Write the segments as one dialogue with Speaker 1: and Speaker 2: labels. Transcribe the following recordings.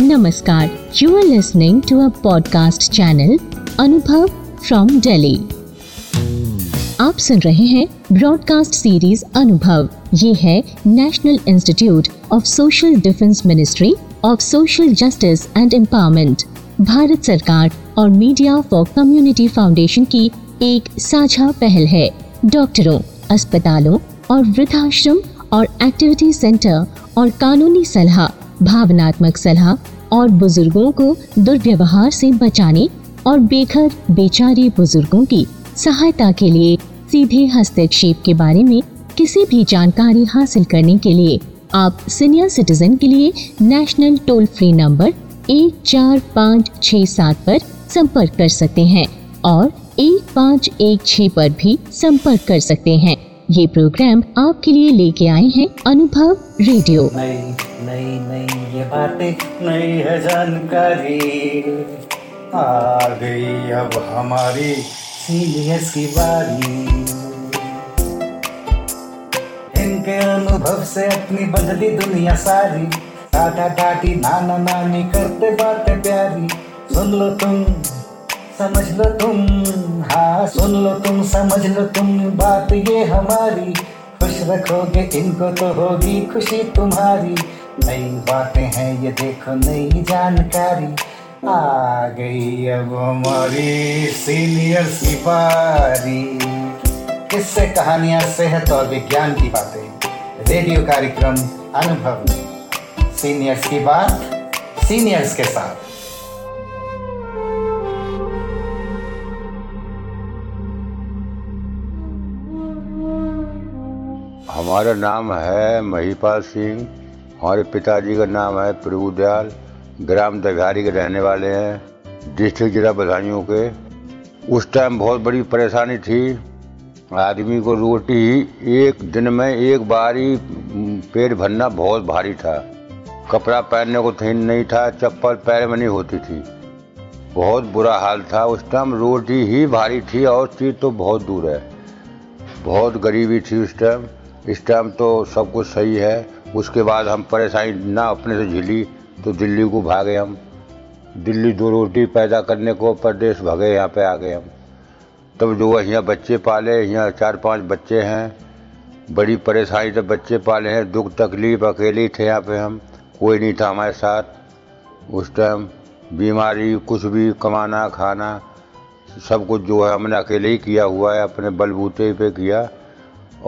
Speaker 1: नमस्कार you are listening to a podcast channel Anubhav from Delhi आप सुन रहे हैं ब्रॉडकास्ट सीरीज़ अनुभव ये है National Institute of Social Defence Ministry of Social Justice and Empowerment Bharat सरकार और मीडिया फॉर कम्युनिटी फाउंडेशन की एक साझा पहल है। डॉक्टरों अस्पतालों और वृद्धाश्रम और एक्टिविटी सेंटर और कानूनी सलाह भावनात्मक सलाह और बुज़ुर्गों को दुर्व्यवहार से बचाने और बेघर, बेचारे बुज़ुर्गों की सहायता के लिए सीधे हस्तक्षेप के बारे में किसी भी जानकारी हासिल करने के लिए आप सीनियर सिटीजन के लिए नेशनल टोल फ्री नंबर एक चार पाँच छ सात पर संपर्क कर सकते हैं और एक पाँच एक छ पर भी संपर्क कर सकते हैं। ये प्रोग्राम आपके लिए लेके आए हैं अनुभव रेडियो
Speaker 2: नई नई नई ये बातें, नई है जानकारी। आ गई अब हमारी सीनियर्स की बारी। इनके अनुभव से अपनी बदली दुनिया सारी। दादा दादी नाना नानी करते बातें प्यारी। सुन लो तुम। समझ लो तुम हाँ सुन लो तुम, समझ लो तुम, बात ये हमारी। खुश रखोगे, इनको तो होगी खुशी तुम्हारी। नई बातें हैं, ये देखो नई जानकारी। आ गई अब हमारी सीनियर की पारी किससे कहानियाँ, सेहत और विज्ञान की बातें? रेडियो कार्यक्रम अनुभव सीनियर्स की बात, सीनियर्स के साथ।
Speaker 3: हमारा नाम है महीपाल सिंह। हमारे पिताजी का नाम है प्रभु दयाल। ग्राम दघारी के रहने वाले हैं डिस्ट्रिक्ट जिला बधाइयों के। उस टाइम बहुत बड़ी परेशानी थी। आदमी को रोटी एक दिन में एक बार ही पेट भरना बहुत भारी था। कपड़ा पहनने को थीन नहीं था, चप्पल पैर में नहीं होती थी। बहुत बुरा हाल था। उस टाइम रोटी ही भारी थी और चीज़ तो बहुत दूर है। बहुत गरीबी थी उस टाइम इस टाइम तो सब कुछ सही है। उसके बाद हम परेशानी ना अपने से झिली तो दिल्ली को भागे हम। दिल्ली दो रोटी पैदा करने को प्रदेश भागे, यहाँ पे आ गए हम। तब जो है यहाँ बच्चे पाले, यहाँ चार पाँच बच्चे हैं। बड़ी परेशानी से बच्चे पाले हैं। दुख तकलीफ़ अकेले थे यहाँ पे हम। कोई नहीं था हमारे साथ। उस टाइम बीमारी, कुछ भी कमाना, खाना, सब कुछ जो है हमने अकेले ही किया हुआ है, अपने बलबूते पे किया।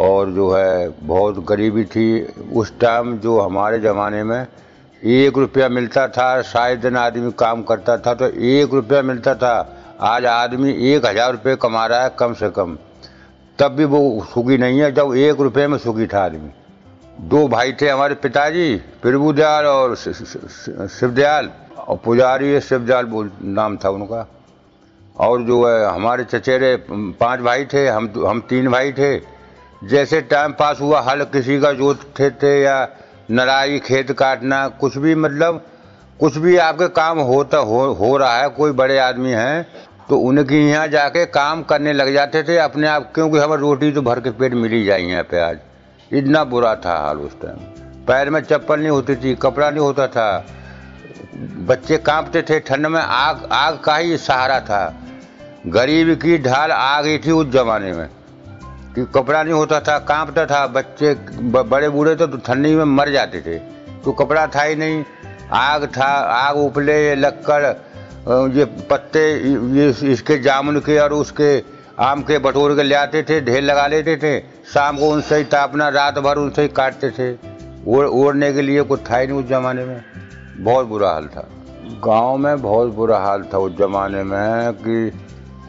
Speaker 3: और जो है, बहुत गरीबी थी। उस टाइम जो हमारे ज़माने में एक रुपया मिलता था शायद दिन आदमी काम करता था तो एक रुपया मिलता था। आज आदमी एक हज़ार रुपये कमा रहा है कम से कम। तब भी वो सुखी नहीं है, जब एक रुपये में सुखी था आदमी। दो भाई थे हमारे पिताजी, प्रभुदयाल और शिवदयाल। और पुजारी शिवदयाल बोल, नाम था उनका। और जो है, हमारे चचेरे, पाँच भाई थे, हम हम तीन भाई थे। जैसे टाइम पास हुआ हल किसी का जोतते थे या नराई खेत काटना, कुछ भी मतलब कुछ भी आपके काम होता, हो हो रहा है, कोई बड़े आदमी हैं तो उनके यहाँ जाके काम करने लग जाते थे अपने आप, क्योंकि हमें रोटी तो भर के पेट मिल ही जाए यहाँ पे आज। इतना बुरा था हाल उस टाइम पैर में चप्पल नहीं होती थी, कपड़ा नहीं होता था। बच्चे कांपते थे, ठंड में आग आग का ही सहारा था। गरीब की ढाल आ गई थी उस जमाने में। कि कपड़ा नहीं होता था, कांपता था, बच्चे बड़े बूढ़े तो ठंडी में मर जाते थे। तो कपड़ा था ही नहीं, आग था, आग उपले, लक्कड़ ये पत्ते, ये इसके जामुन के और उसके आम के बटोर के ले आते थे, ढेर लगा लेते थे। शाम को उनसे ही तापना, रात भर उनसे ही काटते थे। ओढ़ ओढ़ने के लिए कुछ था ही नहीं उस ज़माने में। बहुत बुरा हाल था। गाँव में बहुत बुरा हाल था उस ज़माने में कि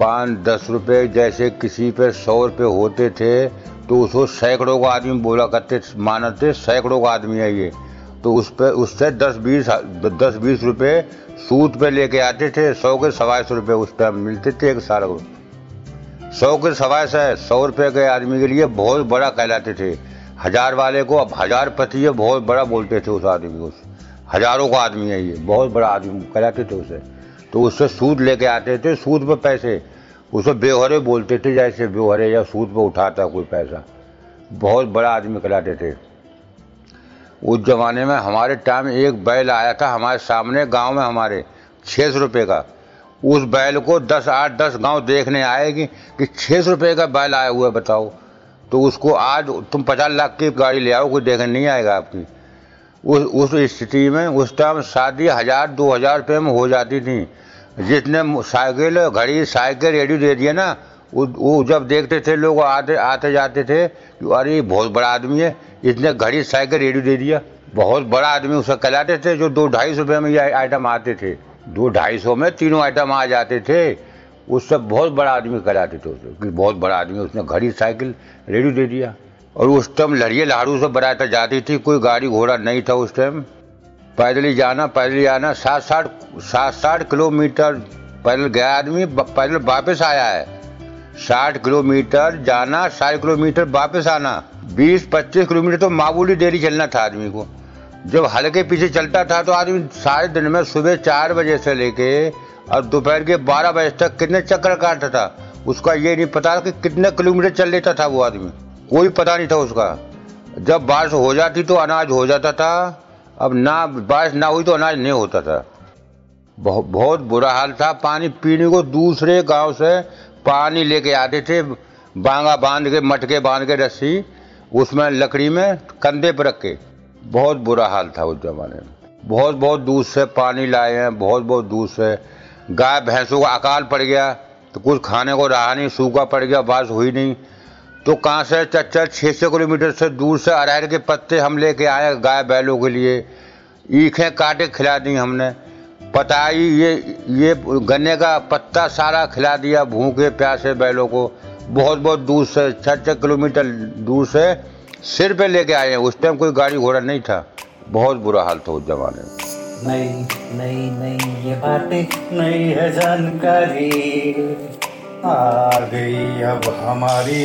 Speaker 3: पाँच दस रुपए जैसे किसी पे सौ रुपये होते थे तो उसको सैकड़ों का आदमी बोला करते, मानते सैकड़ों का आदमी है ये। तो उस पर उससे दस बीस दस बीस रुपये सूद पे लेके आते थे, सौ के सवाई सौ रुपये उस टाइम मिलते थे एक साल को। सौ के सवाई से सौ रुपये के आदमी के लिए बहुत बड़ा कहलाते थे। हज़ार वाले को, अब हज़ार पति है, बहुत बड़ा बोलते थे उस आदमी को। हज़ारों का आदमी है ये, बहुत बड़ा आदमी कहलाते थे उसे। तो उससे सूद लेके आते थे, सूद पे पैसे। उसे बेवहरे बोलते थे जैसे बेवहरे या सूद पे उठाता कोई पैसा। बहुत बड़ा आदमी कराते थे। उस जमाने में हमारे टाइम एक बैल आया था हमारे सामने, गाँव में हमारे छः सौ रुपये का। उस बैल को दस, आठ, दस गाँव देखने आएगी कि छः सौ रुपये का बैल आया हुआ बताओ। तो उसको आज तुम पचास लाख की गाड़ी ले आओ, कोई देखने नहीं आएगा आपकी। उस उस स्थिति में उस टाइम शादी हज़ार, दो हज़ार रुपये में हो जाती थी। जितने साइकिल, घड़ी, साइकिल रेडियो दे दिए ना वो जब देखते थे लोग, आते आते जाते थे अरे, बहुत बड़ा आदमी है, इसने घड़ी, साइकिल रेडियो दे दिया। बहुत बड़ा आदमी उसे कहलाते थे, जो दो ढाई सौ रुपये में ये आइटम आते थे। दो ढाई सौ में तीनों आइटम आ जाते थे। उससे बहुत बड़ा आदमी कहलाते थे उसे, कि बहुत बड़ा आदमी उसने घड़ी, साइकिल रेडियो दे दिया। और उस टाइम लड़िए, लाड़ू से बराता जाती थी, कोई गाड़ी घोड़ा नहीं था उस टाइम पैदल ही जाना, पैदल ही आना सात साठ सात साठ किलोमीटर पैदल गया आदमी पैदल वापस आया है। साठ किलोमीटर जाना, साठ किलोमीटर वापस आना। बीस, पच्चीस किलोमीटर तो मामूली देरी चलना था आदमी को। जब हल्के पीछे चलता था तो आदमी सारे दिन में सुबह चार बजे से लेके और दोपहर के बारह बजे तक कितने चक्कर काटता था। उसका ये नहीं पता कि कितने किलोमीटर चल लेता था वो आदमी। कोई पता नहीं था उसका। जब बारिश हो जाती तो अनाज हो जाता था, अब ना बारिश ना हुई तो अनाज नहीं होता था। बहुत बुरा हाल था। पानी पीने को दूसरे गाँव से पानी लेके आते थे, बांगा बाँध के, मटके बाँध के रस्सी, उसमें लकड़ी में कंधे पर रख के। बहुत बुरा हाल था उस जमाने में। बहुत बहुत दूर से पानी लाए हैं बहुत बहुत दूर से। गाय भैंसों का अकाल पड़ गया तो कुछ खाने को रहा नहीं, सूखा पड़ गया, बारिश हुई नहीं। तो कहाँ से चच्चर छः सौ किलोमीटर से दूर से अरहर के पत्ते हम लेके आए गाय बैलों के लिए? ईखें काटे खिला दी हमने। पताई ये ये गन्ने का पत्ता सारा खिला दिया भूखे प्यासे बैलों को। बहुत बहुत दूर से छः छः किलोमीटर दूर से सिर पे लेके आए हैं। उस टाइम कोई गाड़ी घोड़ा नहीं था। बहुत बुरा हाल था उस जमाने में।
Speaker 2: नई नई नई ये बातें नई है जानकारी। आ गई अब हमारी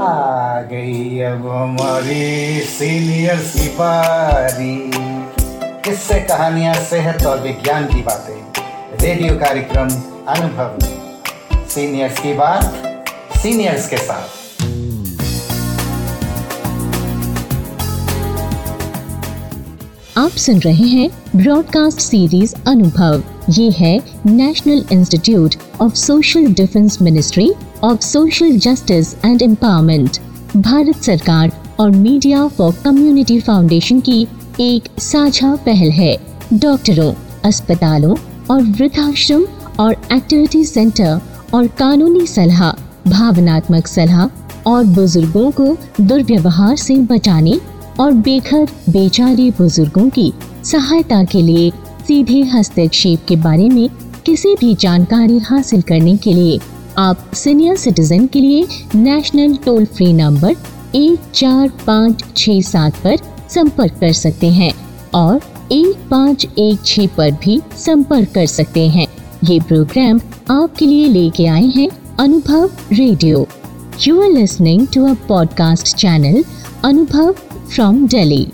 Speaker 2: आ गई अब हमारी सीनियर की पारी किससे कहानियाँ, सेहत और विज्ञान की बातें, रेडियो कार्यक्रम अनुभव। सीनियर्स की बात, सीनियर्स के साथ।
Speaker 1: आप सुन रहे हैं ब्रॉडकास्ट सीरीज़ अनुभव। ये है National Institute of Social Defence Ministry of Social Justice and Empowerment Bharat सरकार और मीडिया फॉर कम्युनिटी फाउंडेशन की एक साझा पहल है। डॉक्टरों, अस्पतालों और वृद्धाश्रम और एक्टिविटी सेंटर और कानूनी सलाह, भावनात्मक सलाह और बुज़ुर्गों को दुर्व्यवहार से बचाने और बेघर, बेचारे बुज़ुर्गों की सहायता के लिए सीधे हस्तक्षेप के बारे में किसी भी जानकारी हासिल करने के लिए आप सीनियर सिटीजन के लिए नेशनल टोल फ्री नंबर एक चार पाँच छ सात पर संपर्क कर सकते हैं और एक पाँच एक छ पर भी संपर्क कर सकते हैं ये प्रोग्राम आपके लिए लेके आए हैं Anubhav radio you are listening to a podcast channel Anubhav from Delhi.